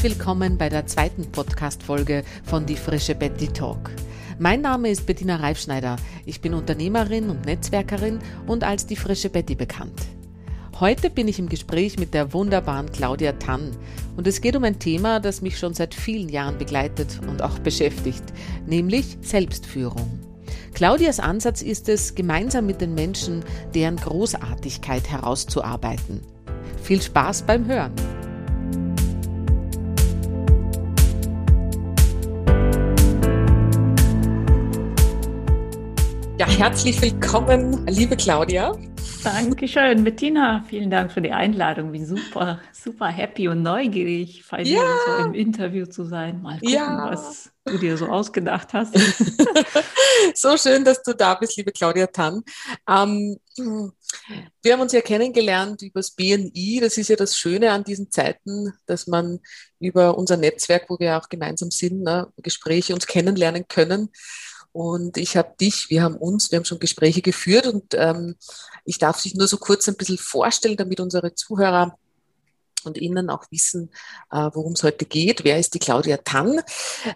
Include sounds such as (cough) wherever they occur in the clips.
Herzlich willkommen bei der zweiten Podcast-Folge von Die Frische Betty Talk. Mein Name ist Bettina Reifschneider. Ich bin Unternehmerin und Netzwerkerin und als die Frische Betty bekannt. Heute bin ich im Gespräch mit der wunderbaren Claudia Tann und es geht um ein Thema, das mich schon seit vielen Jahren begleitet und auch beschäftigt, nämlich Selbstführung. Claudias Ansatz ist es, gemeinsam mit den Menschen deren Großartigkeit herauszuarbeiten. Viel Spaß beim Hören! Ja, herzlich willkommen, liebe Claudia. Dankeschön, Bettina. Vielen Dank für die Einladung. Bin super, super happy und neugierig, bei dir so im Interview zu sein. Mal gucken, ja. was du dir so ausgedacht hast. (laughs) so schön, dass du da bist, liebe Claudia Tann. Ähm, wir haben uns ja kennengelernt über das BNI. Das ist ja das Schöne an diesen Zeiten, dass man über unser Netzwerk, wo wir auch gemeinsam sind, ne, Gespräche uns kennenlernen können. Und ich habe dich, wir haben uns, wir haben schon Gespräche geführt und ähm, ich darf sich nur so kurz ein bisschen vorstellen, damit unsere Zuhörer und Ihnen auch wissen, äh, worum es heute geht. Wer ist die Claudia Tann?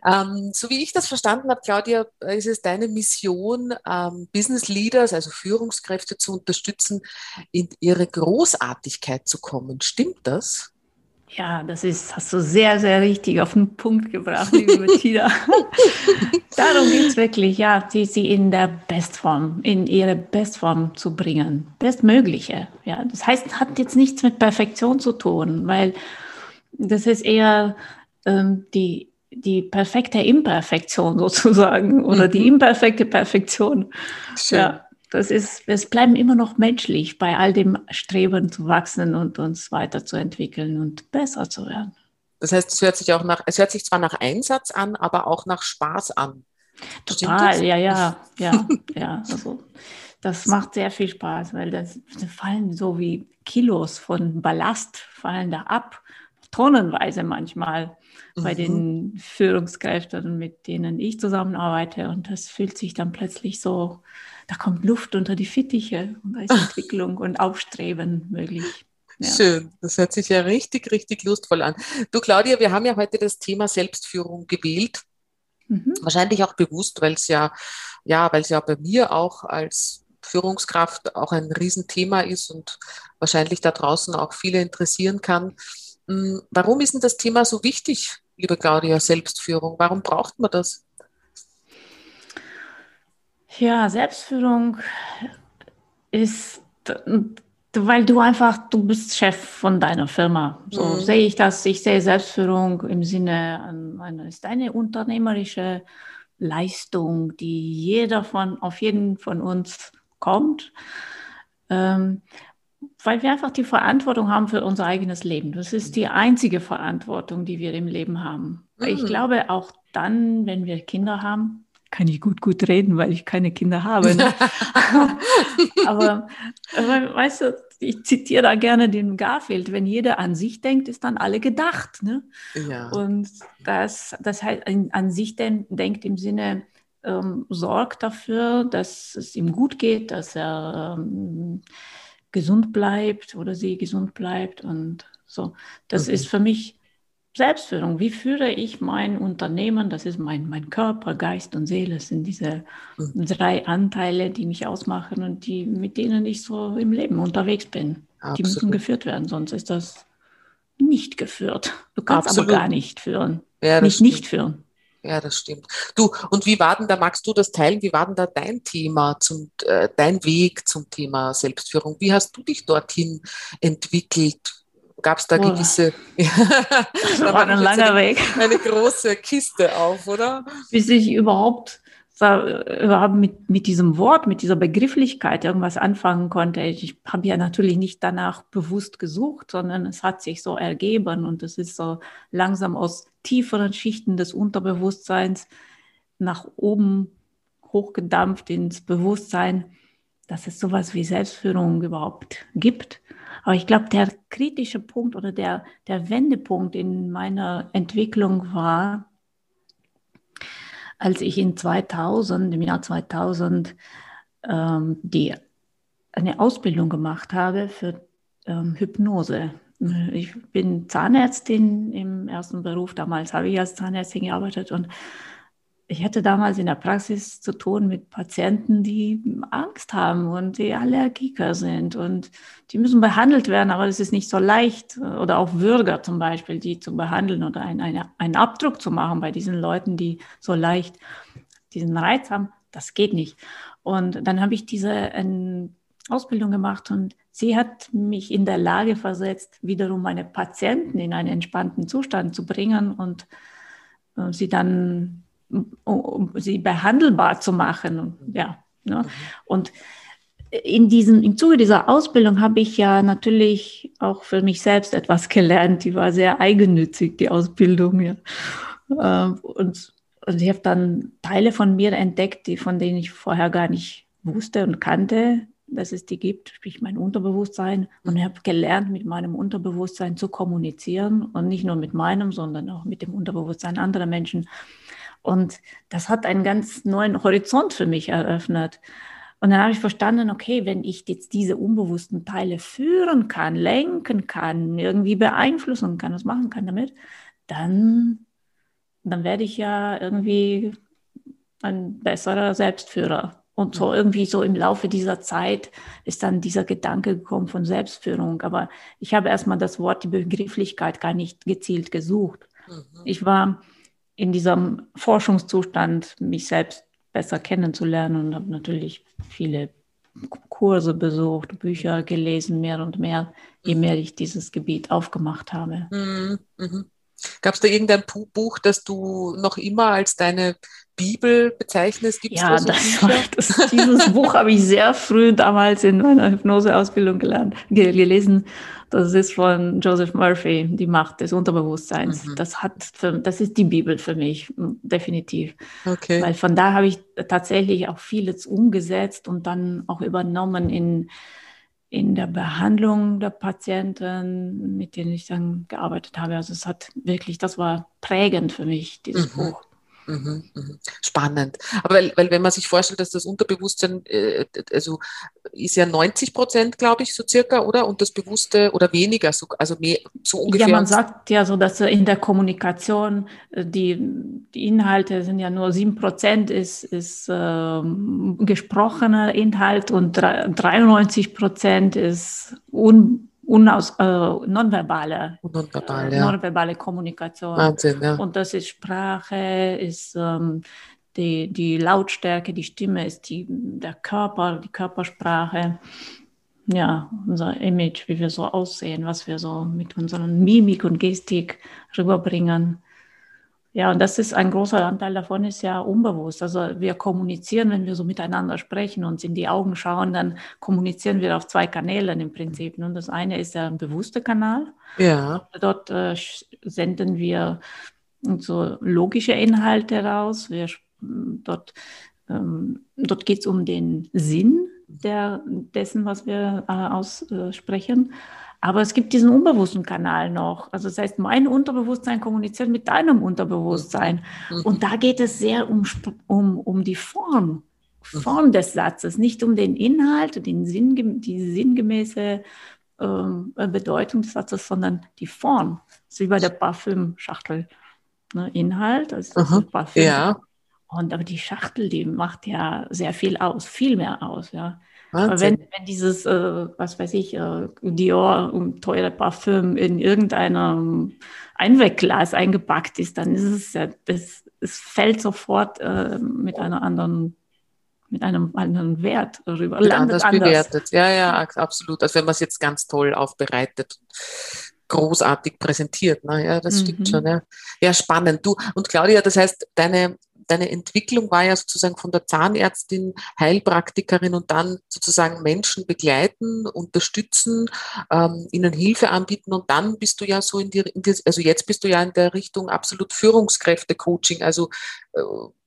Ähm, so wie ich das verstanden habe, Claudia, ist es deine Mission, ähm, Business Leaders, also Führungskräfte zu unterstützen, in ihre Großartigkeit zu kommen. Stimmt das? Ja, das ist, hast du sehr, sehr richtig auf den Punkt gebracht, liebe Bettina. (laughs) Darum geht es wirklich, ja, sie, sie in der Bestform, in ihre Bestform zu bringen. Bestmögliche. Ja, das heißt, hat jetzt nichts mit Perfektion zu tun, weil das ist eher ähm, die, die perfekte Imperfektion sozusagen oder mhm. die imperfekte Perfektion. Schön. Ja, das ist, es bleiben immer noch menschlich bei all dem Streben zu wachsen und uns weiterzuentwickeln und besser zu werden. Das heißt, es hört sich auch nach, es hört sich zwar nach Einsatz an, aber auch nach Spaß an. Total, ja, ja, (laughs) ja, ja. Also das macht sehr viel Spaß, weil das, das fallen so wie Kilos von Ballast fallen da ab, tonnenweise manchmal bei mhm. den Führungskräften, mit denen ich zusammenarbeite. Und das fühlt sich dann plötzlich so da kommt Luft unter die Fittiche und da ist (laughs) Entwicklung und Aufstreben möglich. Ja. Schön, das hört sich ja richtig, richtig lustvoll an. Du, Claudia, wir haben ja heute das Thema Selbstführung gewählt. Mhm. Wahrscheinlich auch bewusst, weil es ja, ja, weil es ja bei mir auch als Führungskraft auch ein Riesenthema ist und wahrscheinlich da draußen auch viele interessieren kann. Hm, warum ist denn das Thema so wichtig, liebe Claudia, Selbstführung? Warum braucht man das? Ja, Selbstführung ist, weil du einfach, du bist Chef von deiner Firma. So mhm. sehe ich das. Ich sehe Selbstführung im Sinne, ist eine unternehmerische Leistung, die jeder von, auf jeden von uns kommt. Ähm, weil wir einfach die Verantwortung haben für unser eigenes Leben. Das ist die einzige Verantwortung, die wir im Leben haben. Mhm. Ich glaube, auch dann, wenn wir Kinder haben, kann ich gut, gut reden, weil ich keine Kinder habe. Ne? (laughs) aber, aber, weißt du, ich zitiere da gerne den Garfield. Wenn jeder an sich denkt, ist dann alle gedacht. Ne? Ja. Und das, das heißt, an sich den, denkt im Sinne, ähm, sorgt dafür, dass es ihm gut geht, dass er ähm, gesund bleibt oder sie gesund bleibt und so. Das mhm. ist für mich Selbstführung, wie führe ich mein Unternehmen? Das ist mein, mein Körper, Geist und Seele. Das sind diese mhm. drei Anteile, die mich ausmachen und die, mit denen ich so im Leben unterwegs bin. Absolut. Die müssen geführt werden, sonst ist das nicht geführt. Du kannst Absolut. aber gar nicht führen. Ja, nicht stimmt. nicht führen. Ja, das stimmt. Du, und wie war denn da, magst du das teilen, wie war denn da dein Thema, zum, äh, dein Weg zum Thema Selbstführung? Wie hast du dich dorthin entwickelt? Gab es da oh. gewisse. (laughs) das war ein langer eine, Weg. (laughs) Eine große Kiste auf, oder? Bis ich überhaupt, überhaupt mit, mit diesem Wort, mit dieser Begrifflichkeit irgendwas anfangen konnte. Ich habe ja natürlich nicht danach bewusst gesucht, sondern es hat sich so ergeben und es ist so langsam aus tieferen Schichten des Unterbewusstseins nach oben hochgedampft ins Bewusstsein, dass es sowas wie Selbstführung überhaupt gibt. Aber ich glaube, der kritische Punkt oder der, der Wendepunkt in meiner Entwicklung war, als ich in 2000, im Jahr 2000, ähm, die, eine Ausbildung gemacht habe für ähm, Hypnose. Ich bin Zahnärztin im ersten Beruf. Damals habe ich als Zahnärztin gearbeitet und ich hatte damals in der Praxis zu tun mit Patienten, die Angst haben und die Allergiker sind und die müssen behandelt werden, aber es ist nicht so leicht. Oder auch Bürger zum Beispiel, die zu behandeln oder ein, eine, einen Abdruck zu machen bei diesen Leuten, die so leicht diesen Reiz haben, das geht nicht. Und dann habe ich diese äh, Ausbildung gemacht und sie hat mich in der Lage versetzt, wiederum meine Patienten in einen entspannten Zustand zu bringen und äh, sie dann um sie behandelbar zu machen. Ja, ne? Und in diesem, im Zuge dieser Ausbildung habe ich ja natürlich auch für mich selbst etwas gelernt. Die war sehr eigennützig, die Ausbildung. Ja. Ähm, und, und ich habe dann Teile von mir entdeckt, die, von denen ich vorher gar nicht wusste und kannte, dass es die gibt, sprich mein Unterbewusstsein. Und ich habe gelernt, mit meinem Unterbewusstsein zu kommunizieren und nicht nur mit meinem, sondern auch mit dem Unterbewusstsein anderer Menschen. Und das hat einen ganz neuen Horizont für mich eröffnet. Und dann habe ich verstanden, okay, wenn ich jetzt diese unbewussten Teile führen kann, lenken kann, irgendwie beeinflussen kann, was machen kann damit, dann, dann werde ich ja irgendwie ein besserer Selbstführer. Und so irgendwie so im Laufe dieser Zeit ist dann dieser Gedanke gekommen von Selbstführung. Aber ich habe erstmal das Wort, die Begrifflichkeit gar nicht gezielt gesucht. Mhm. Ich war in diesem Forschungszustand, mich selbst besser kennenzulernen und habe natürlich viele Kurse besucht, Bücher gelesen, mehr und mehr, je mehr ich dieses Gebiet aufgemacht habe. Mhm. Mhm. Gab es da irgendein Buch, das du noch immer als deine Bibel bezeichnest? Gibt's ja, da so das, das, dieses Buch habe ich sehr früh damals in meiner Hypnoseausbildung gelernt, gelesen. Das ist von Joseph Murphy, die Macht des Unterbewusstseins. Mhm. Das hat, für, das ist die Bibel für mich, definitiv. Okay. Weil von da habe ich tatsächlich auch vieles umgesetzt und dann auch übernommen in, in der Behandlung der Patienten, mit denen ich dann gearbeitet habe. Also es hat wirklich, das war prägend für mich, dieses mhm. Buch. Mhm, mhm. Spannend. Aber weil, weil wenn man sich vorstellt, dass das Unterbewusstsein, äh, also ist ja 90 Prozent, glaube ich, so circa, oder? Und das Bewusste oder weniger, so, also mehr, so ungefähr. Ja, man sagt ja so, dass in der Kommunikation äh, die, die Inhalte sind ja nur 7 Prozent ist, ist äh, gesprochener Inhalt und 93 Prozent ist un unaus, äh, nonverbale, Nonverbal, äh, ja. nonverbale Kommunikation. Wahnsinn, ja. Und das ist Sprache, ist ähm, die, die Lautstärke, die Stimme, ist die, der Körper, die Körpersprache. Ja, unser Image, wie wir so aussehen, was wir so mit unserer Mimik und Gestik rüberbringen. Ja, und das ist ein großer Anteil davon, ist ja unbewusst. Also wir kommunizieren, wenn wir so miteinander sprechen, uns in die Augen schauen, dann kommunizieren wir auf zwei Kanälen im Prinzip. Und das eine ist der bewusste Kanal. Ja. Dort äh, senden wir so logische Inhalte raus. Wir, dort ähm, dort geht es um den Sinn der, dessen, was wir äh, aussprechen. Aber es gibt diesen unbewussten Kanal noch. Also das heißt, mein Unterbewusstsein kommuniziert mit deinem Unterbewusstsein. Mhm. Und da geht es sehr um, um, um die Form, Form des Satzes, nicht um den Inhalt, den Sinn, die sinngemäße ähm, Bedeutung des Satzes, sondern die Form. Das ist wie bei der Parfümschachtel. Ne? Inhalt, also Aha, Parfüm. Ja. Und aber die Schachtel, die macht ja sehr viel aus, viel mehr aus, ja. Aber wenn, wenn dieses, äh, was weiß ich, äh, Dior um, teure Parfüm in irgendeinem Einwegglas eingepackt ist, dann ist es ja, das, es fällt sofort äh, mit einer anderen mit einem anderen Wert rüber. Landet anders, bewertet. Ja, ja, absolut. Also wenn man es jetzt ganz toll aufbereitet, großartig präsentiert. Ne? Ja, das mhm. stimmt schon. Ja. ja, spannend. Du und Claudia, das heißt, deine deine Entwicklung war ja sozusagen von der Zahnärztin, Heilpraktikerin und dann sozusagen Menschen begleiten, unterstützen, ähm, ihnen Hilfe anbieten und dann bist du ja so in die, in die, also jetzt bist du ja in der Richtung absolut Führungskräfte-Coaching, also äh,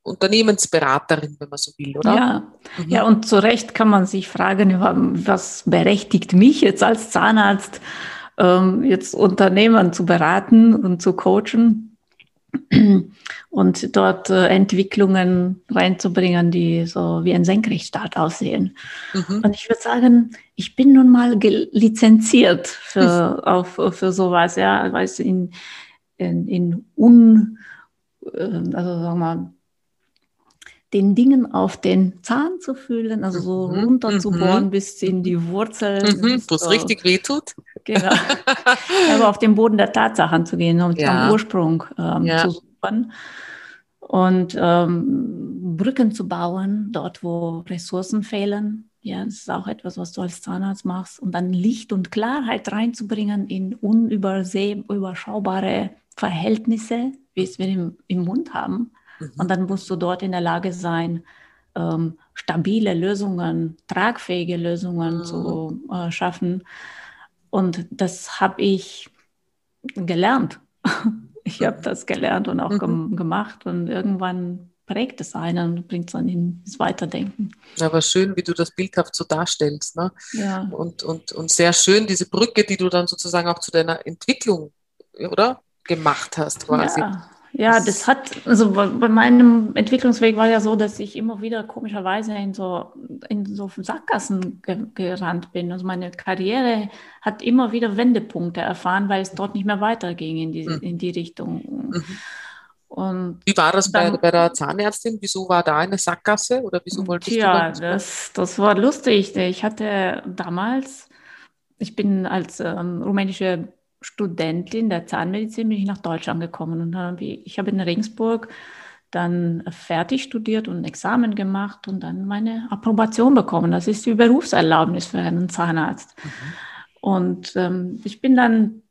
Unternehmensberaterin, wenn man so will, oder? Ja. Mhm. ja, und zu Recht kann man sich fragen, was berechtigt mich jetzt als Zahnarzt, ähm, jetzt Unternehmen zu beraten und zu coachen? (clears throat) und dort äh, Entwicklungen reinzubringen, die so wie ein Senkrechtstart aussehen. Mhm. Und ich würde sagen, ich bin nun mal lizenziert für, auf, für sowas, ja, weißt du, in, in, in un, äh, also sagen wir mal, den Dingen auf den Zahn zu fühlen, also so mhm. runter zu bohren mhm. bis in die Wurzeln. Mhm. Wo es richtig wehtut. Genau. (laughs) Aber auf den Boden der Tatsachen zu gehen und ja. am Ursprung ähm, ja. zu suchen. Und ähm, Brücken zu bauen, dort wo Ressourcen fehlen. Ja, das ist auch etwas, was du als Zahnarzt machst. Und dann Licht und Klarheit reinzubringen in unüberschaubare Verhältnisse, wie es wir im, im Mund haben. Mhm. Und dann musst du dort in der Lage sein, ähm, stabile Lösungen, tragfähige Lösungen mhm. zu äh, schaffen. Und das habe ich gelernt. (laughs) ich habe das gelernt und auch mhm. gemacht. Und irgendwann prägt es einen und bringt es dann ins Weiterdenken. Aber schön, wie du das bildhaft so darstellst. Ne? Ja. Und, und, und sehr schön, diese Brücke, die du dann sozusagen auch zu deiner Entwicklung, oder? Gemacht hast quasi. Ja. Ja, das hat, also bei meinem Entwicklungsweg war ja so, dass ich immer wieder komischerweise in so, in so Sackgassen ge gerannt bin. Also meine Karriere hat immer wieder Wendepunkte erfahren, weil es dort nicht mehr weiterging in die, mhm. in die Richtung. Mhm. Und Wie war das dann, bei, bei der Zahnärztin? Wieso war da eine Sackgasse oder wieso wolltest tja, du das, das war lustig. Ich hatte damals, ich bin als ähm, rumänische Studentin der Zahnmedizin bin ich nach Deutschland gekommen und habe, ich habe in Regensburg dann fertig studiert und ein Examen gemacht und dann meine Approbation bekommen. Das ist die Berufserlaubnis für einen Zahnarzt. Mhm. Und ähm, ich bin dann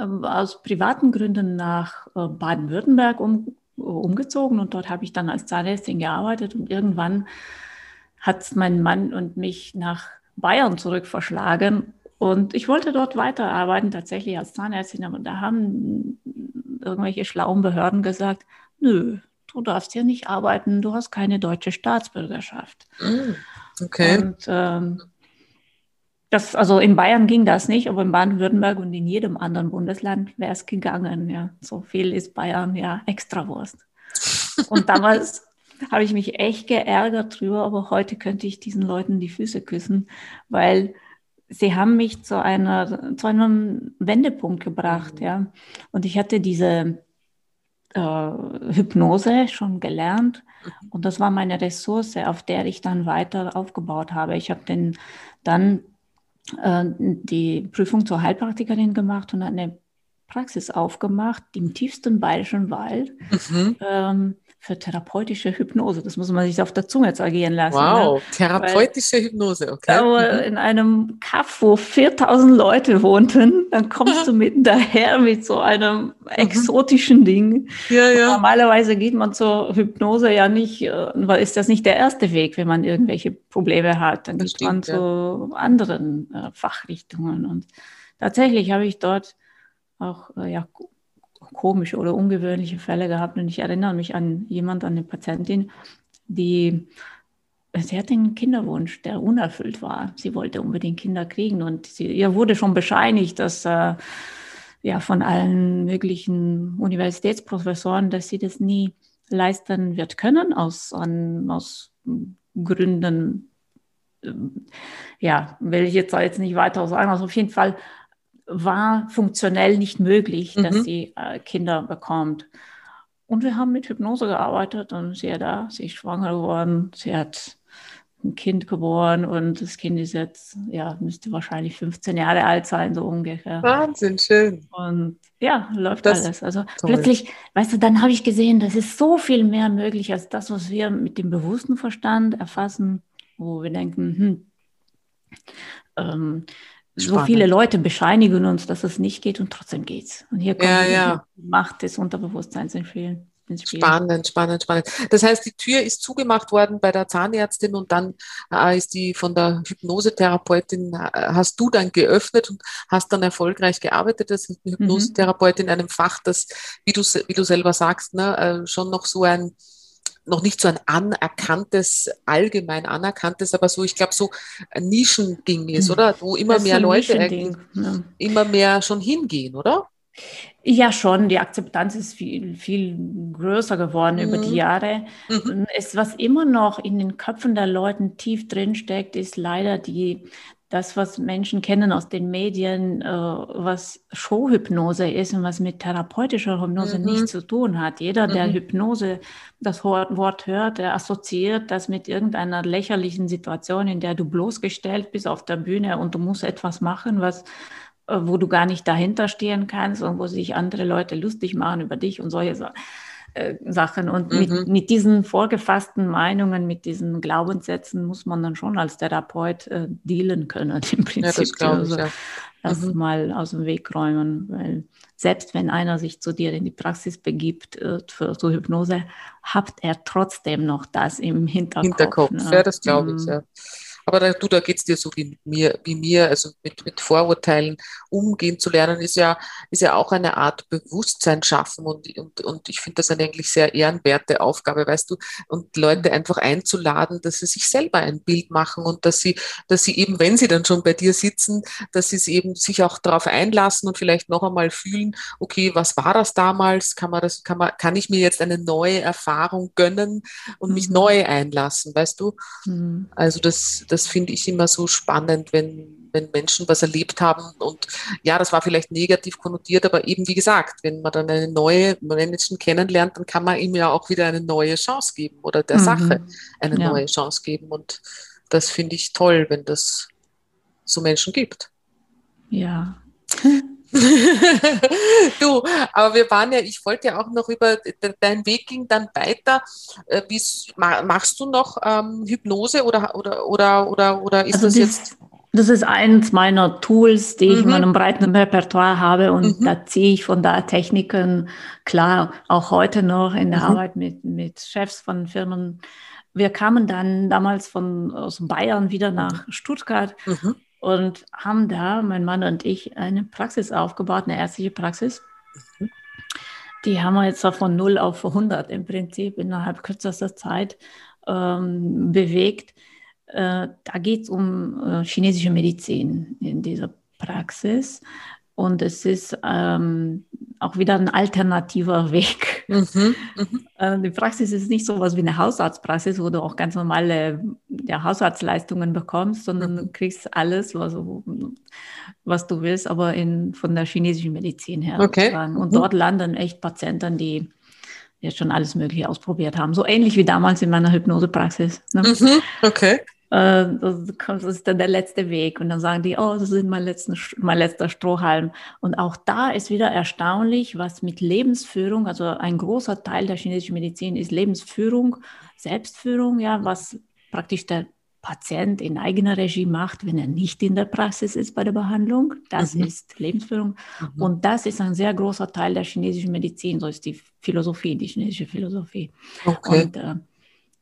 ähm, aus privaten Gründen nach äh, Baden-Württemberg um, umgezogen und dort habe ich dann als Zahnärztin gearbeitet und irgendwann hat mein Mann und mich nach Bayern zurück verschlagen und ich wollte dort weiterarbeiten, tatsächlich als Zahnärztin, aber da haben irgendwelche schlauen Behörden gesagt, nö, du darfst hier nicht arbeiten, du hast keine deutsche Staatsbürgerschaft. Mm, okay. Und ähm, das, also in Bayern ging das nicht, aber in Baden-Württemberg und in jedem anderen Bundesland wäre es gegangen. Ja. So viel ist Bayern ja Extrawurst. Und damals (laughs) habe ich mich echt geärgert drüber, aber heute könnte ich diesen Leuten die Füße küssen, weil sie haben mich zu einer zu einem Wendepunkt gebracht, mhm. ja. Und ich hatte diese äh, Hypnose schon gelernt mhm. und das war meine Ressource, auf der ich dann weiter aufgebaut habe. Ich habe den dann äh, die Prüfung zur Heilpraktikerin gemacht und eine Praxis aufgemacht im tiefsten bayerischen Wald. Mhm. Ähm, für therapeutische Hypnose. Das muss man sich auf der Zunge zergehen lassen. Ne? Wow, ne? therapeutische Weil, Hypnose, okay. Aber mhm. in einem Kaff, wo 4000 Leute wohnten, dann kommst du (laughs) mitten daher mit so einem mhm. exotischen Ding. Ja, ja. Normalerweise geht man zur Hypnose ja nicht, äh, weil ist das nicht der erste Weg, wenn man irgendwelche Probleme hat. Dann geht man zu anderen äh, Fachrichtungen. Und tatsächlich habe ich dort auch äh, ja, komische oder ungewöhnliche Fälle gehabt und ich erinnere mich an jemand, an eine Patientin, die sie hatte einen Kinderwunsch, der unerfüllt war. Sie wollte unbedingt Kinder kriegen und sie, ihr wurde schon bescheinigt, dass äh, ja von allen möglichen Universitätsprofessoren, dass sie das nie leisten wird können aus, an, aus Gründen, äh, ja, will ich jetzt, jetzt nicht weiter sagen. Also auf jeden Fall war funktionell nicht möglich, dass mhm. sie äh, Kinder bekommt. Und wir haben mit Hypnose gearbeitet und sie ist da, sie ist schwanger geworden, sie hat ein Kind geboren und das Kind ist jetzt, ja, müsste wahrscheinlich 15 Jahre alt sein, so ungefähr. Wahnsinn, schön. Und ja, läuft das alles. Also toll. plötzlich, weißt du, dann habe ich gesehen, das ist so viel mehr möglich als das, was wir mit dem bewussten Verstand erfassen, wo wir denken, hm, ähm, Spannend. so viele Leute bescheinigen uns, dass es nicht geht und trotzdem geht's. Und hier kommt ja, ja. die Macht des Unterbewusstseins ins Spiel. Spannend, spannend, spannend. Das heißt, die Tür ist zugemacht worden bei der Zahnärztin und dann äh, ist die von der Hypnosetherapeutin, äh, hast du dann geöffnet und hast dann erfolgreich gearbeitet als mhm. Hypnosetherapeutin in einem Fach, das, wie du, wie du selber sagst, ne, äh, schon noch so ein noch nicht so ein anerkanntes, allgemein anerkanntes, aber so, ich glaube, so ein Nischending ist, hm. oder? Wo immer mehr Leute ja. immer mehr schon hingehen, oder? Ja, schon. Die Akzeptanz ist viel, viel größer geworden mhm. über die mhm. Jahre. Mhm. Es, was immer noch in den Köpfen der Leute tief drin steckt, ist leider die, das, was Menschen kennen aus den Medien, äh, was Showhypnose ist und was mit therapeutischer Hypnose mhm. nichts zu tun hat. Jeder, der mhm. Hypnose das Wort hört, der assoziiert das mit irgendeiner lächerlichen Situation, in der du bloßgestellt bist auf der Bühne und du musst etwas machen, was äh, wo du gar nicht dahinter stehen kannst und wo sich andere Leute lustig machen über dich und solche Sachen. Äh, Sachen. Und mhm. mit, mit, diesen vorgefassten Meinungen, mit diesen Glaubenssätzen muss man dann schon als Therapeut äh, dealen können, (laughs) im Prinzip. Ja, das glaube ich, also, ja. Das mhm. mal aus dem Weg räumen, weil selbst wenn einer sich zu dir in die Praxis begibt äh, für so Hypnose, habt er trotzdem noch das im Hinterkopf. Hinterkopf, ne? ja, das glaube ich, mhm. ja. Aber da, du, da geht es dir so wie mir, wie mir, also mit, mit Vorurteilen umgehen zu lernen, ist ja, ist ja auch eine Art Bewusstsein schaffen und, und, und ich finde das eine eigentlich sehr ehrenwerte Aufgabe, weißt du, und Leute einfach einzuladen, dass sie sich selber ein Bild machen und dass sie, dass sie eben, wenn sie dann schon bei dir sitzen, dass sie eben sich auch darauf einlassen und vielleicht noch einmal fühlen, okay, was war das damals? Kann man das, kann man, kann ich mir jetzt eine neue Erfahrung gönnen und mich mhm. neu einlassen, weißt du? Mhm. Also das, das das finde ich immer so spannend, wenn, wenn Menschen was erlebt haben. Und ja, das war vielleicht negativ konnotiert, aber eben wie gesagt, wenn man dann eine neue Menschen kennenlernt, dann kann man ihm ja auch wieder eine neue Chance geben oder der mhm. Sache eine ja. neue Chance geben. Und das finde ich toll, wenn das so Menschen gibt. Ja. (laughs) (laughs) du, aber wir waren ja, ich wollte ja auch noch über, dein Weg ging dann weiter. Äh, wie machst du noch ähm, Hypnose oder, oder, oder, oder, oder ist also das jetzt? Das ist eins meiner Tools, die mhm. ich in mhm. meinem breiten Repertoire habe und mhm. da ziehe ich von da Techniken, klar, auch heute noch in der mhm. Arbeit mit, mit Chefs von Firmen. Wir kamen dann damals von, aus Bayern wieder nach Stuttgart mhm und haben da, mein Mann und ich, eine Praxis aufgebaut, eine ärztliche Praxis. Mhm. Die haben wir jetzt von 0 auf 100 im Prinzip innerhalb kürzester Zeit ähm, bewegt. Äh, da geht es um äh, chinesische Medizin in dieser Praxis. Und es ist ähm, auch wieder ein alternativer (laughs) Weg. Mhm, mh. Die Praxis ist nicht so was wie eine Hausarztpraxis, wo du auch ganz normale ja, Hausarztleistungen bekommst, sondern mhm. du kriegst alles, was, was du willst, aber in, von der chinesischen Medizin her. Okay. Und mhm. dort landen echt Patienten, die jetzt schon alles Mögliche ausprobiert haben. So ähnlich wie damals in meiner Hypnosepraxis. Ne? Mhm. Okay. Äh, das ist dann der letzte Weg. Und dann sagen die, oh, das ist mein, letzten, mein letzter Strohhalm. Und auch da ist wieder erstaunlich, was mit Lebensführung, also ein großer Teil der chinesischen Medizin ist Lebensführung, Selbstführung, ja, was praktisch der Patient in eigener Regie macht, wenn er nicht in der Praxis ist bei der Behandlung. Das mhm. ist Lebensführung. Mhm. Und das ist ein sehr großer Teil der chinesischen Medizin. So ist die Philosophie, die chinesische Philosophie. Okay. Und äh,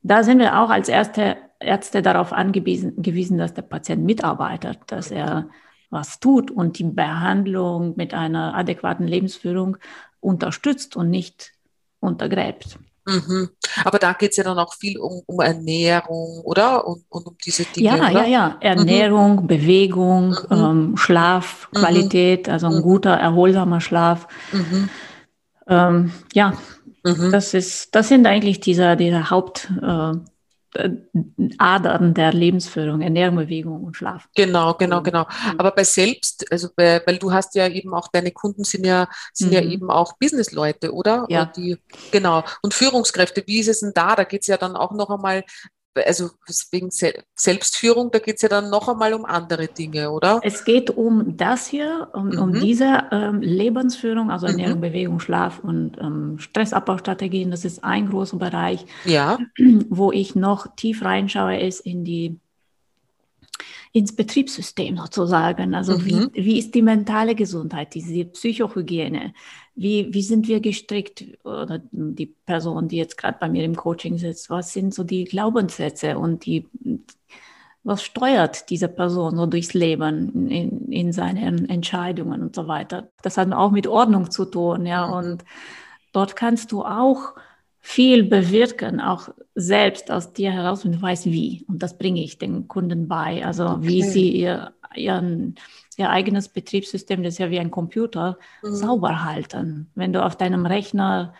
da sind wir auch als erste Ärzte darauf angewiesen, dass der Patient mitarbeitet, dass er was tut und die Behandlung mit einer adäquaten Lebensführung unterstützt und nicht untergräbt. Mhm. Aber da geht es ja dann auch viel um, um Ernährung, oder? Und, und, um diese Dinge. Ja, oder? ja, ja. Ernährung, mhm. Bewegung, mhm. Ähm, Schlafqualität, mhm. also ein guter, erholsamer Schlaf. Mhm. Ähm, ja, mhm. das, ist, das sind eigentlich diese, diese Haupt. Adern der Lebensführung, Ernährung, Bewegung und Schlaf. Genau, genau, genau. Mhm. Aber bei selbst, also bei, weil du hast ja eben auch, deine Kunden sind ja, sind mhm. ja eben auch Businessleute, oder? Ja. Die, genau. Und Führungskräfte, wie ist es denn da? Da geht es ja dann auch noch einmal also wegen Selbstführung, da geht es ja dann noch einmal um andere Dinge, oder? Es geht um das hier, um, mhm. um diese ähm, Lebensführung, also Ernährung, mhm. Bewegung, Schlaf und ähm, Stressabbaustrategien. Das ist ein großer Bereich. Ja. Wo ich noch tief reinschaue, ist in die ins Betriebssystem sozusagen. Also mhm. wie, wie ist die mentale Gesundheit, diese Psychohygiene? Wie, wie sind wir gestrickt? Oder die Person, die jetzt gerade bei mir im Coaching sitzt, was sind so die Glaubenssätze und die, was steuert diese Person so durchs Leben in, in seinen Entscheidungen und so weiter? Das hat auch mit Ordnung zu tun, ja. Mhm. Und dort kannst du auch viel bewirken, auch selbst aus dir heraus, und du weißt wie. Und das bringe ich den Kunden bei. Also okay. wie sie ihr ihren, ihr eigenes Betriebssystem, das ist ja wie ein Computer, mhm. sauber halten. Wenn du auf deinem Rechner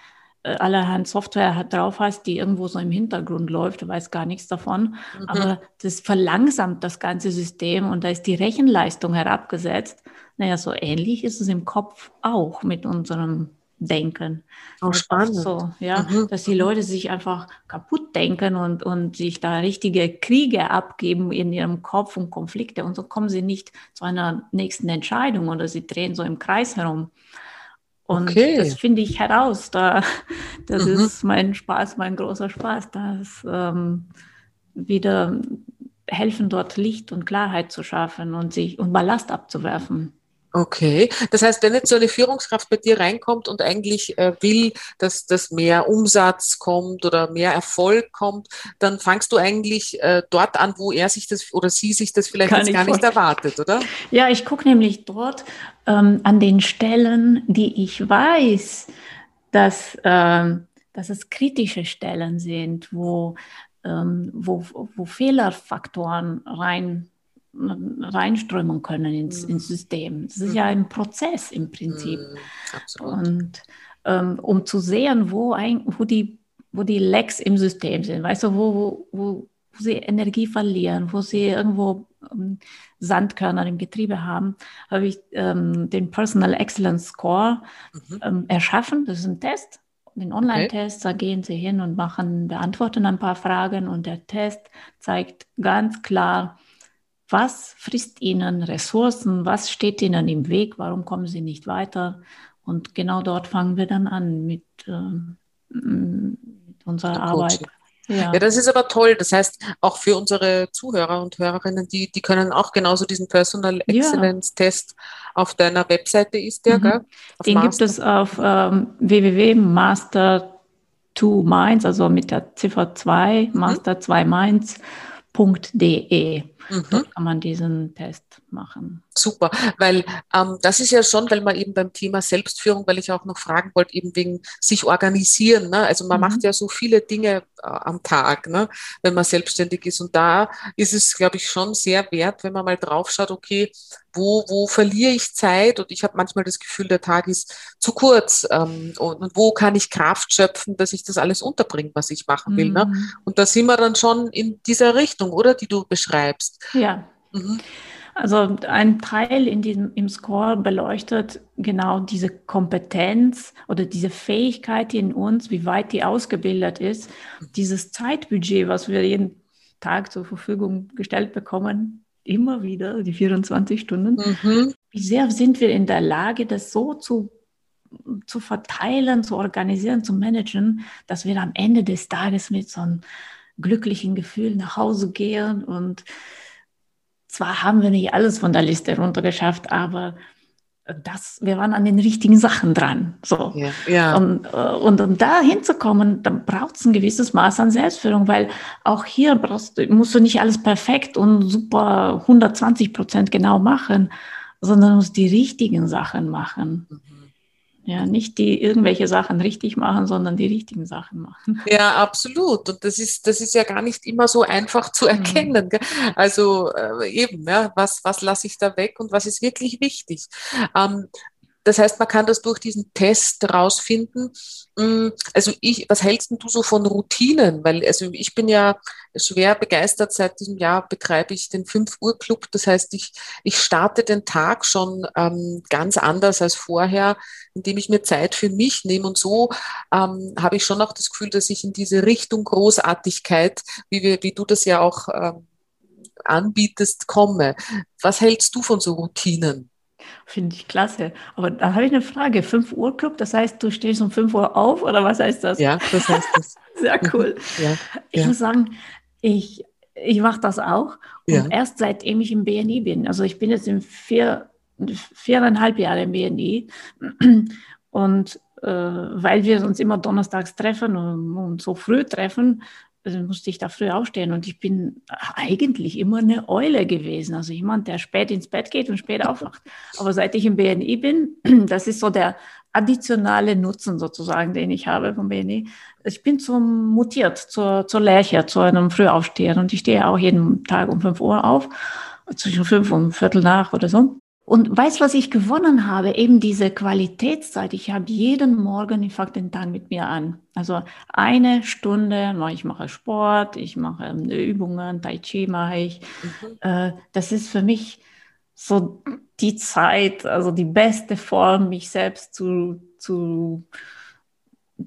äh, allerhand Software drauf hast, die irgendwo so im Hintergrund läuft, du weißt gar nichts davon, mhm. aber das verlangsamt das ganze System und da ist die Rechenleistung herabgesetzt. Naja, so ähnlich ist es im Kopf auch mit unserem denken. Auch spannend. So, ja, mhm. dass die Leute sich einfach kaputt denken und, und sich da richtige Kriege abgeben in ihrem Kopf und Konflikte und so kommen sie nicht zu einer nächsten Entscheidung oder sie drehen so im Kreis herum. Und okay. das finde ich heraus. Da, das mhm. ist mein Spaß, mein großer Spaß, das ähm, wieder helfen, dort Licht und Klarheit zu schaffen und sich und Ballast abzuwerfen. Okay, das heißt, wenn jetzt so eine Führungskraft bei dir reinkommt und eigentlich äh, will, dass, dass mehr Umsatz kommt oder mehr Erfolg kommt, dann fangst du eigentlich äh, dort an, wo er sich das oder sie sich das vielleicht jetzt gar nicht erwartet, oder? Ja, ich gucke nämlich dort ähm, an den Stellen, die ich weiß, dass, ähm, dass es kritische Stellen sind, wo, ähm, wo, wo Fehlerfaktoren rein reinströmen können ins, mhm. ins System. Das ist ja ein Prozess im Prinzip. Mhm, Und ähm, um zu sehen, wo, ein, wo, die, wo die Lecks im System sind, weißt du, wo, wo, wo sie Energie verlieren, wo sie irgendwo ähm, Sandkörner im Getriebe haben, habe ich ähm, den Personal Excellence Score mhm. ähm, erschaffen. Das ist ein Test, den Online-Test. Okay. Da gehen Sie hin und machen, beantworten ein paar Fragen und der Test zeigt ganz klar, was frisst ihnen Ressourcen? Was steht ihnen im Weg? Warum kommen sie nicht weiter? Und genau dort fangen wir dann an mit, äh, mit unserer Arbeit. Ja. ja, das ist aber toll. Das heißt, auch für unsere Zuhörer und Hörerinnen, die, die können auch genauso diesen Personal Excellence Test auf deiner Webseite ist der, mhm. gell? Den Master. gibt es auf ähm, www.master 2 Minds, also mit der Ziffer 2, mhm. Master 2 Minds.de. Mhm. Dort kann man diesen Test machen. Super, weil ähm, das ist ja schon, weil man eben beim Thema Selbstführung, weil ich auch noch fragen wollte, eben wegen sich organisieren. Ne? Also man mhm. macht ja so viele Dinge äh, am Tag, ne? wenn man selbstständig ist. Und da ist es, glaube ich, schon sehr wert, wenn man mal drauf schaut, okay, wo, wo verliere ich Zeit? Und ich habe manchmal das Gefühl, der Tag ist zu kurz. Ähm, und, und, wo kann ich Kraft schöpfen, dass ich das alles unterbringe, was ich machen will? Ne? Mhm. Ne? Und da sind wir dann schon in dieser Richtung, oder, die du beschreibst. Ja. Mhm. Also ein Teil in diesem, im Score beleuchtet genau diese Kompetenz oder diese Fähigkeit in uns, wie weit die ausgebildet ist, dieses Zeitbudget, was wir jeden Tag zur Verfügung gestellt bekommen, immer wieder, die 24 Stunden. Mhm. Wie sehr sind wir in der Lage, das so zu, zu verteilen, zu organisieren, zu managen, dass wir am Ende des Tages mit so einem glücklichen Gefühl nach Hause gehen und zwar haben wir nicht alles von der Liste runtergeschafft, aber das, wir waren an den richtigen Sachen dran. So. Ja, ja. Und, äh, und um da hinzukommen, dann braucht es ein gewisses Maß an Selbstführung, weil auch hier brauchst, musst du nicht alles perfekt und super 120 Prozent genau machen, sondern musst die richtigen Sachen machen. Mhm. Ja, nicht die irgendwelche Sachen richtig machen, sondern die richtigen Sachen machen. (laughs) Ja, absolut. Und das ist, das ist ja gar nicht immer so einfach zu mhm. erkennen. Mhm. Also äh, eben, ja, was, was lasse ich da weg und was ist wirklich wichtig. Ähm, das heißt, man kann das durch diesen Test rausfinden. Mm, also ich, was hältst du so von Routinen? Weil also ich bin ja schwer begeistert. Seit diesem Jahr betreibe ich den 5 Uhr Club. Das heißt, ich, ich starte den Tag schon ähm, ganz anders als vorher, indem ich mir Zeit für mich nehme. Und so ähm, habe ich schon auch das Gefühl, dass ich in diese Richtung Großartigkeit, wie, wir, wie du das ja auch ähm, anbietest, komme. Was hältst du von so Routinen? Finde ich klasse. Aber da habe ich eine Frage. 5 Uhr Club, das heißt, du stehst um 5 Uhr auf oder was heißt das? Ja, das heißt das. (laughs) Sehr cool. Ja, ich ja. muss sagen, ich, ich mache das auch. Und ja. erst seitdem ich im BNI bin. Also ich bin jetzt in vier, viereinhalb Jahre im BNI. Und äh, weil wir uns immer donnerstags treffen und, und so früh treffen, also musste ich da früh aufstehen und ich bin eigentlich immer eine Eule gewesen. Also jemand, der spät ins Bett geht und spät aufwacht. (laughs) Aber seit ich im BNI bin, (clears throat) das ist so der additionale Nutzen sozusagen, den ich habe vom BNI. Ich bin zum mutiert, zur, zur Lerche, zu einem Frühaufsteher und ich stehe auch jeden Tag um 5 Uhr auf. zwischen fünf und Viertel nach oder so. Und weißt, was ich gewonnen habe? Eben diese Qualitätszeit. Ich habe jeden Morgen, ich fange den Tag mit mir an. Also eine Stunde, ich mache Sport, ich mache ähm, Übungen, Tai Chi mache ich. Mhm. Äh, das ist für mich so die Zeit, also die beste Form, mich selbst zu, zu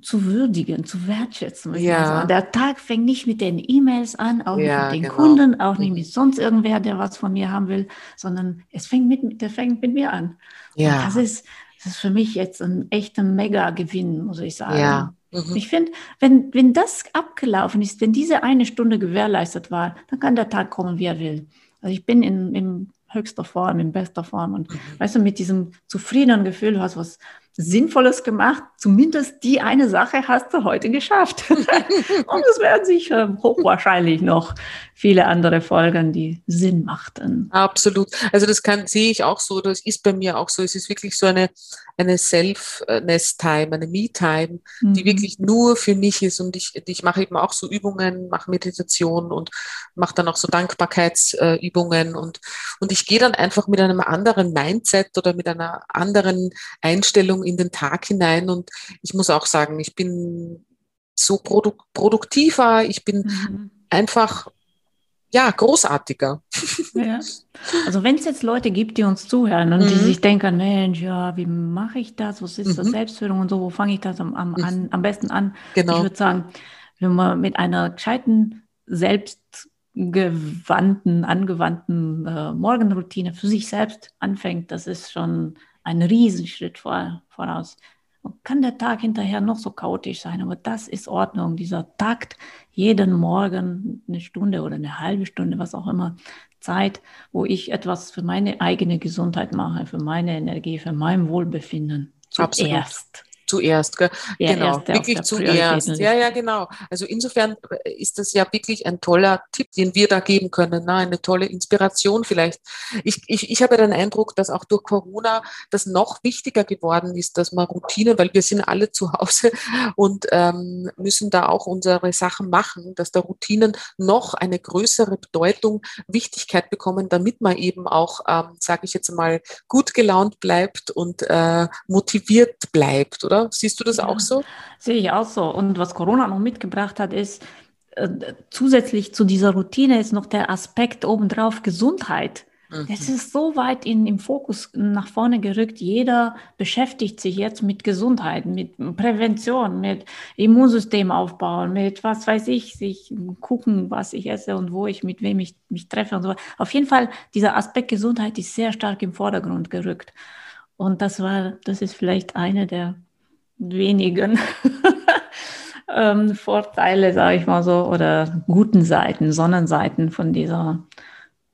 zu würdigen, zu wertschätzen. Ja. Der Tag fängt nicht mit den E-Mails an, auch ja, nicht mit den genau. Kunden, auch nicht mhm. mit sonst irgendwer, der was von mir haben will, sondern es fängt mit, der fängt mit mir an. Ja. Und das ist, das ist für mich jetzt ein echter Mega-Gewinn, muss ich sagen. Ja. Mhm. Ich finde, wenn, wenn das abgelaufen ist, wenn diese eine Stunde gewährleistet war, dann kann der Tag kommen, wie er will. Also ich bin in, in höchster Form, in bester Form und mhm. weißt du, mit diesem zufriedenen Gefühl, du hast was Sinnvolles gemacht. Zumindest die eine Sache hast du heute geschafft. (laughs) und es werden sicher hochwahrscheinlich noch viele andere folgen, die Sinn machten. Absolut. Also das kann, sehe ich auch so, das ist bei mir auch so. Es ist wirklich so eine, eine Self-Ness-Time, eine Me-Time, mhm. die wirklich nur für mich ist. Und ich, ich mache eben auch so Übungen, mache Meditation und mache dann auch so Dankbarkeitsübungen. Und, und ich gehe dann einfach mit einem anderen Mindset oder mit einer anderen Einstellung in den Tag hinein. Und ich muss auch sagen, ich bin so produ produktiver, ich bin mhm. einfach ja, großartiger. Ja. Also wenn es jetzt Leute gibt, die uns zuhören und mhm. die sich denken, Mensch, ja, wie mache ich das? Was ist mhm. das Selbstführung und so? Wo fange ich das am, am, an, am besten an? Genau. Ich würde sagen, wenn man mit einer gescheiten, selbstgewandten, angewandten äh, Morgenroutine für sich selbst anfängt, das ist schon ein Riesenschritt vor, voraus. Und kann der Tag hinterher noch so chaotisch sein, aber das ist Ordnung. Dieser Takt, jeden Morgen eine Stunde oder eine halbe Stunde, was auch immer, Zeit, wo ich etwas für meine eigene Gesundheit mache, für meine Energie, für mein Wohlbefinden. Zuerst. Absolut zuerst, gell? Ja, genau, wirklich zuerst. Ja, ja, genau. Also insofern äh, ist das ja wirklich ein toller Tipp, den wir da geben können, ne? eine tolle Inspiration vielleicht. Ich, ich, ich habe den Eindruck, dass auch durch Corona das noch wichtiger geworden ist, dass man Routinen, weil wir sind alle zu Hause (laughs) und ähm, müssen da auch unsere Sachen machen, dass da Routinen noch eine größere Bedeutung, Wichtigkeit bekommen, damit man eben auch, ähm, sage ich jetzt mal, gut gelaunt bleibt und äh, motiviert bleibt, oder? Siehst du das ja, auch so? Sehe ich auch so. Und was Corona noch mitgebracht hat, ist, äh, zusätzlich zu dieser Routine ist noch der Aspekt obendrauf Gesundheit. Mhm. Es ist so weit in, im Fokus nach vorne gerückt. Jeder beschäftigt sich jetzt mit Gesundheit, mit Prävention, mit Immunsystem aufbauen, mit was weiß ich, sich gucken, was ich esse und wo ich, mit wem ich mich treffe und so. Auf jeden Fall, dieser Aspekt Gesundheit ist sehr stark im Vordergrund gerückt. Und das war, das ist vielleicht eine der wenigen (laughs) ähm, Vorteile, sage ich mal so, oder guten Seiten, Sonnenseiten von dieser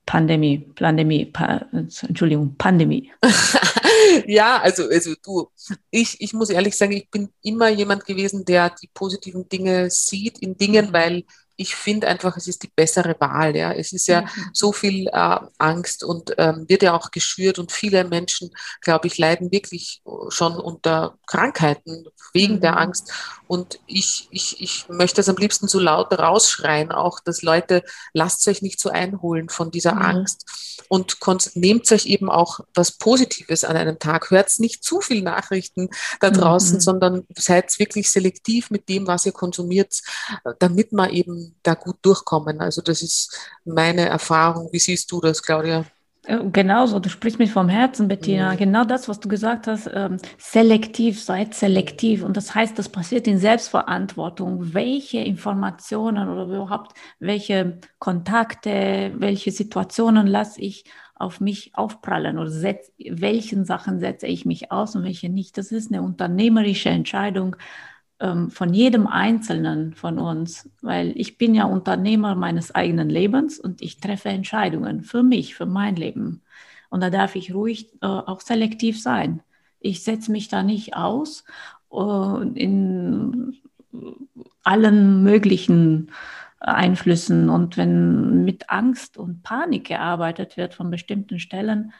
Pandemie, Pandemie, pa Entschuldigung, Pandemie. (laughs) ja, also, also du, ich, ich muss ehrlich sagen, ich bin immer jemand gewesen, der die positiven Dinge sieht in Dingen, weil ich finde einfach, es ist die bessere Wahl. Ja. Es ist ja mhm. so viel äh, Angst und ähm, wird ja auch geschürt und viele Menschen, glaube ich, leiden wirklich schon unter Krankheiten wegen mhm. der Angst. Und ich, ich, ich möchte es am liebsten so laut rausschreien, auch, dass Leute, lasst euch nicht so einholen von dieser mhm. Angst und nehmt euch eben auch was Positives an einem Tag. Hört nicht zu viel Nachrichten da draußen, mhm. sondern seid wirklich selektiv mit dem, was ihr konsumiert, damit man eben da gut durchkommen. Also das ist meine Erfahrung. Wie siehst du das, Claudia? Äh, genauso, du sprichst mich vom Herzen, Bettina. Mhm. Genau das, was du gesagt hast, ähm, selektiv, seid selektiv. Und das heißt, das passiert in Selbstverantwortung. Welche Informationen oder überhaupt welche Kontakte, welche Situationen lasse ich auf mich aufprallen oder setz, welchen Sachen setze ich mich aus und welche nicht. Das ist eine unternehmerische Entscheidung ähm, von jedem Einzelnen von uns, weil ich bin ja Unternehmer meines eigenen Lebens und ich treffe Entscheidungen für mich, für mein Leben. Und da darf ich ruhig äh, auch selektiv sein. Ich setze mich da nicht aus äh, in allen möglichen Einflüssen. Und wenn mit Angst und Panik gearbeitet wird von bestimmten Stellen,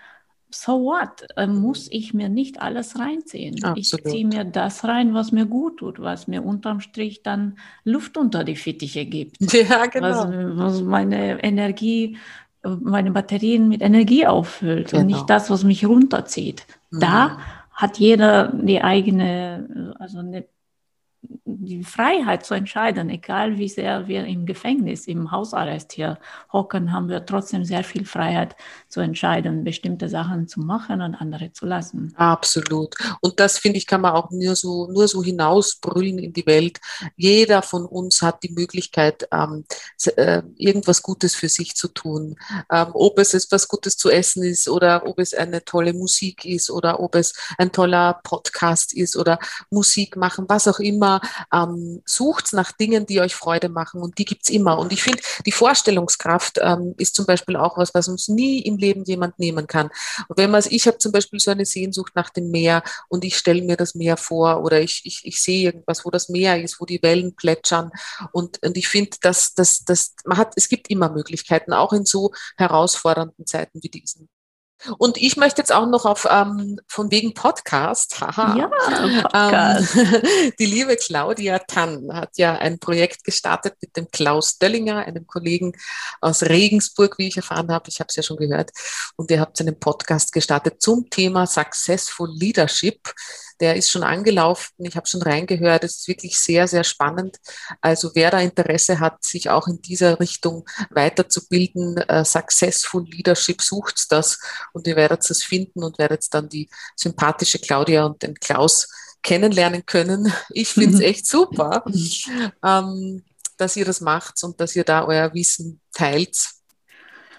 so what? Äh, muss ich mir nicht alles reinziehen. Absolut. Ich ziehe mir das rein, was mir gut tut, was mir unterm Strich dann Luft unter die Fittiche gibt. (laughs) Ja, genau. Was, was meine Energie äh, meine Batterien mit Energie auffüllt genau. und nicht genau. das, was mich runterzieht. Mhm. Da hat jeder die eigene, also eine die Freiheit zu entscheiden, egal wie sehr wir im Gefängnis, im Hausarrest hier hocken, haben wir trotzdem sehr viel Freiheit zu entscheiden, bestimmte Sachen zu machen und andere zu lassen. Absolut. Und das finde ich, kann man auch nur so, nur so hinausbrüllen in die Welt. Jeder von uns hat die Möglichkeit, ähm, äh, irgendwas Gutes für sich zu tun. Ähm, ob es etwas Gutes zu essen ist oder ob es eine tolle Musik ist oder ob es ein toller Podcast ist oder Musik machen, was auch immer ähm, sucht nach Dingen, die euch Freude machen und die gibt es immer. Und ich finde, die Vorstellungskraft ähm, ist zum Beispiel auch was, was uns nie im Leben jemand nehmen kann. Und wenn man, ich habe zum Beispiel so eine Sehnsucht nach dem Meer und ich stelle mir das Meer vor oder ich, ich, ich sehe irgendwas, wo das Meer ist, wo die Wellen plätschern und, und ich finde, dass, dass, dass man hat, es gibt immer Möglichkeiten, auch in so herausfordernden Zeiten wie diesen. Und ich möchte jetzt auch noch auf ähm, von wegen Podcast, haha. Ja, Podcast. Ähm, (laughs) die liebe Claudia Tann hat ja ein Projekt gestartet mit dem Klaus Döllinger, einem Kollegen aus Regensburg, wie ich erfahren habe. Ich habe es ja schon gehört. Und ihr habt einen Podcast gestartet zum Thema Successful Leadership der ist schon angelaufen. Ich habe schon reingehört. Es ist wirklich sehr, sehr spannend. Also wer da Interesse hat, sich auch in dieser Richtung weiterzubilden, äh, Successful Leadership sucht das und ihr werdet es finden und werdet dann die sympathische Claudia und den Klaus kennenlernen können. (laughs) Ich finde es echt super, (laughs) ähm, dass ihr das macht und dass ihr da euer Wissen teilt.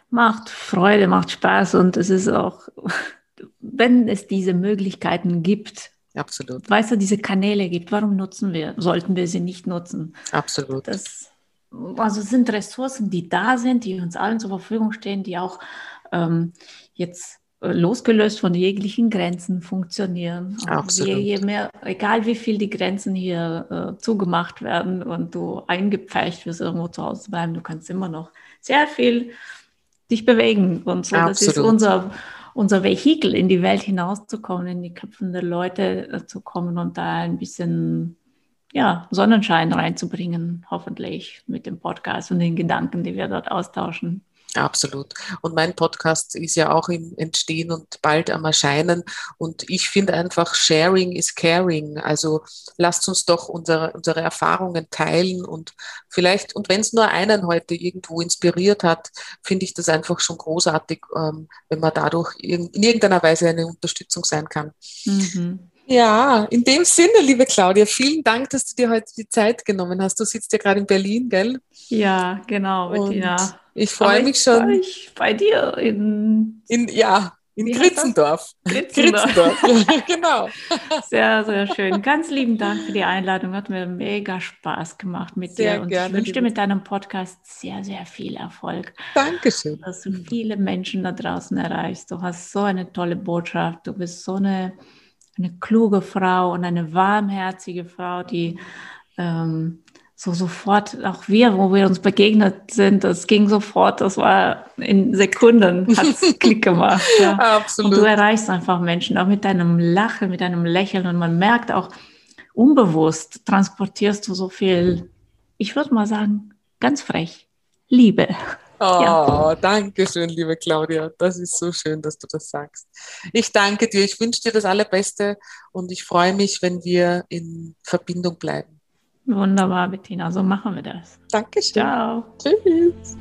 Macht Freude, macht Spaß und es ist auch, (laughs) wenn es diese Möglichkeiten gibt, Absolut. Weißt du, diese Kanäle gibt, warum nutzen wir, sollten wir sie nicht nutzen? Absolut. Das, also sind Ressourcen, die da sind, die uns allen zur Verfügung stehen, die auch ähm, jetzt äh, losgelöst von jeglichen Grenzen funktionieren. Absolut. Je, je, mehr, egal wie viel die Grenzen hier äh, zugemacht werden und du eingepfercht wirst, irgendwo zu Hause zu bleiben, du kannst immer noch sehr viel dich bewegen und so. Absolut. Das ist unser unser Vehikel in die Welt hinauszukommen, in die Köpfe der Leute äh, zu kommen und da ein bisschen ja, Sonnenschein reinzubringen, hoffentlich mit dem Podcast und den Gedanken, die wir dort austauschen. Absolut. Und mein Podcast ist ja auch im Entstehen und bald am Erscheinen. Und ich finde einfach, Sharing is Caring. Also lasst uns doch unsere, unsere Erfahrungen teilen und vielleicht, und wenn es nur einen heute irgendwo inspiriert hat, finde ich das einfach schon großartig, ähm, wenn man dadurch in, in irgendeiner Weise eine Unterstützung sein kann. Mhm. Ja, in dem Sinne, liebe Claudia, vielen Dank, dass du dir heute die Zeit genommen hast. Du sitzt ja gerade in Berlin, gell? Ja, genau, Bettina. Ich freue mich schon. Ich bei dir in, in ja, in Gritzendorf. Gritzendorf. (laughs) genau. Sehr, sehr schön. Ganz lieben Dank für die Einladung. Hat mir mega Spaß gemacht mit sehr dir. Und gerne, ich wünsche dir mit deinem Podcast sehr, sehr viel Erfolg. Dankeschön. Dass du viele Menschen da draußen erreichst. Du hast so eine tolle Botschaft. Du bist so eine eine kluge Frau und eine warmherzige Frau, die ähm, so sofort, auch wir, wo wir uns begegnet sind, das ging sofort, das war in Sekunden, hat es (laughs) Klick gemacht. Ja. Absolut. Und du erreichst einfach Menschen, auch mit deinem Lachen, mit deinem Lächeln und man merkt auch, unbewusst transportierst du so viel, ich würde mal sagen, ganz frech, Liebe. Oh, ja. danke schön, liebe Claudia. Das ist so schön, dass du das sagst. Ich danke dir. Ich wünsche dir das Allerbeste und ich freue mich, wenn wir in Verbindung bleiben. Wunderbar, Bettina. So machen wir das. Dankeschön. Ciao. Tschüss.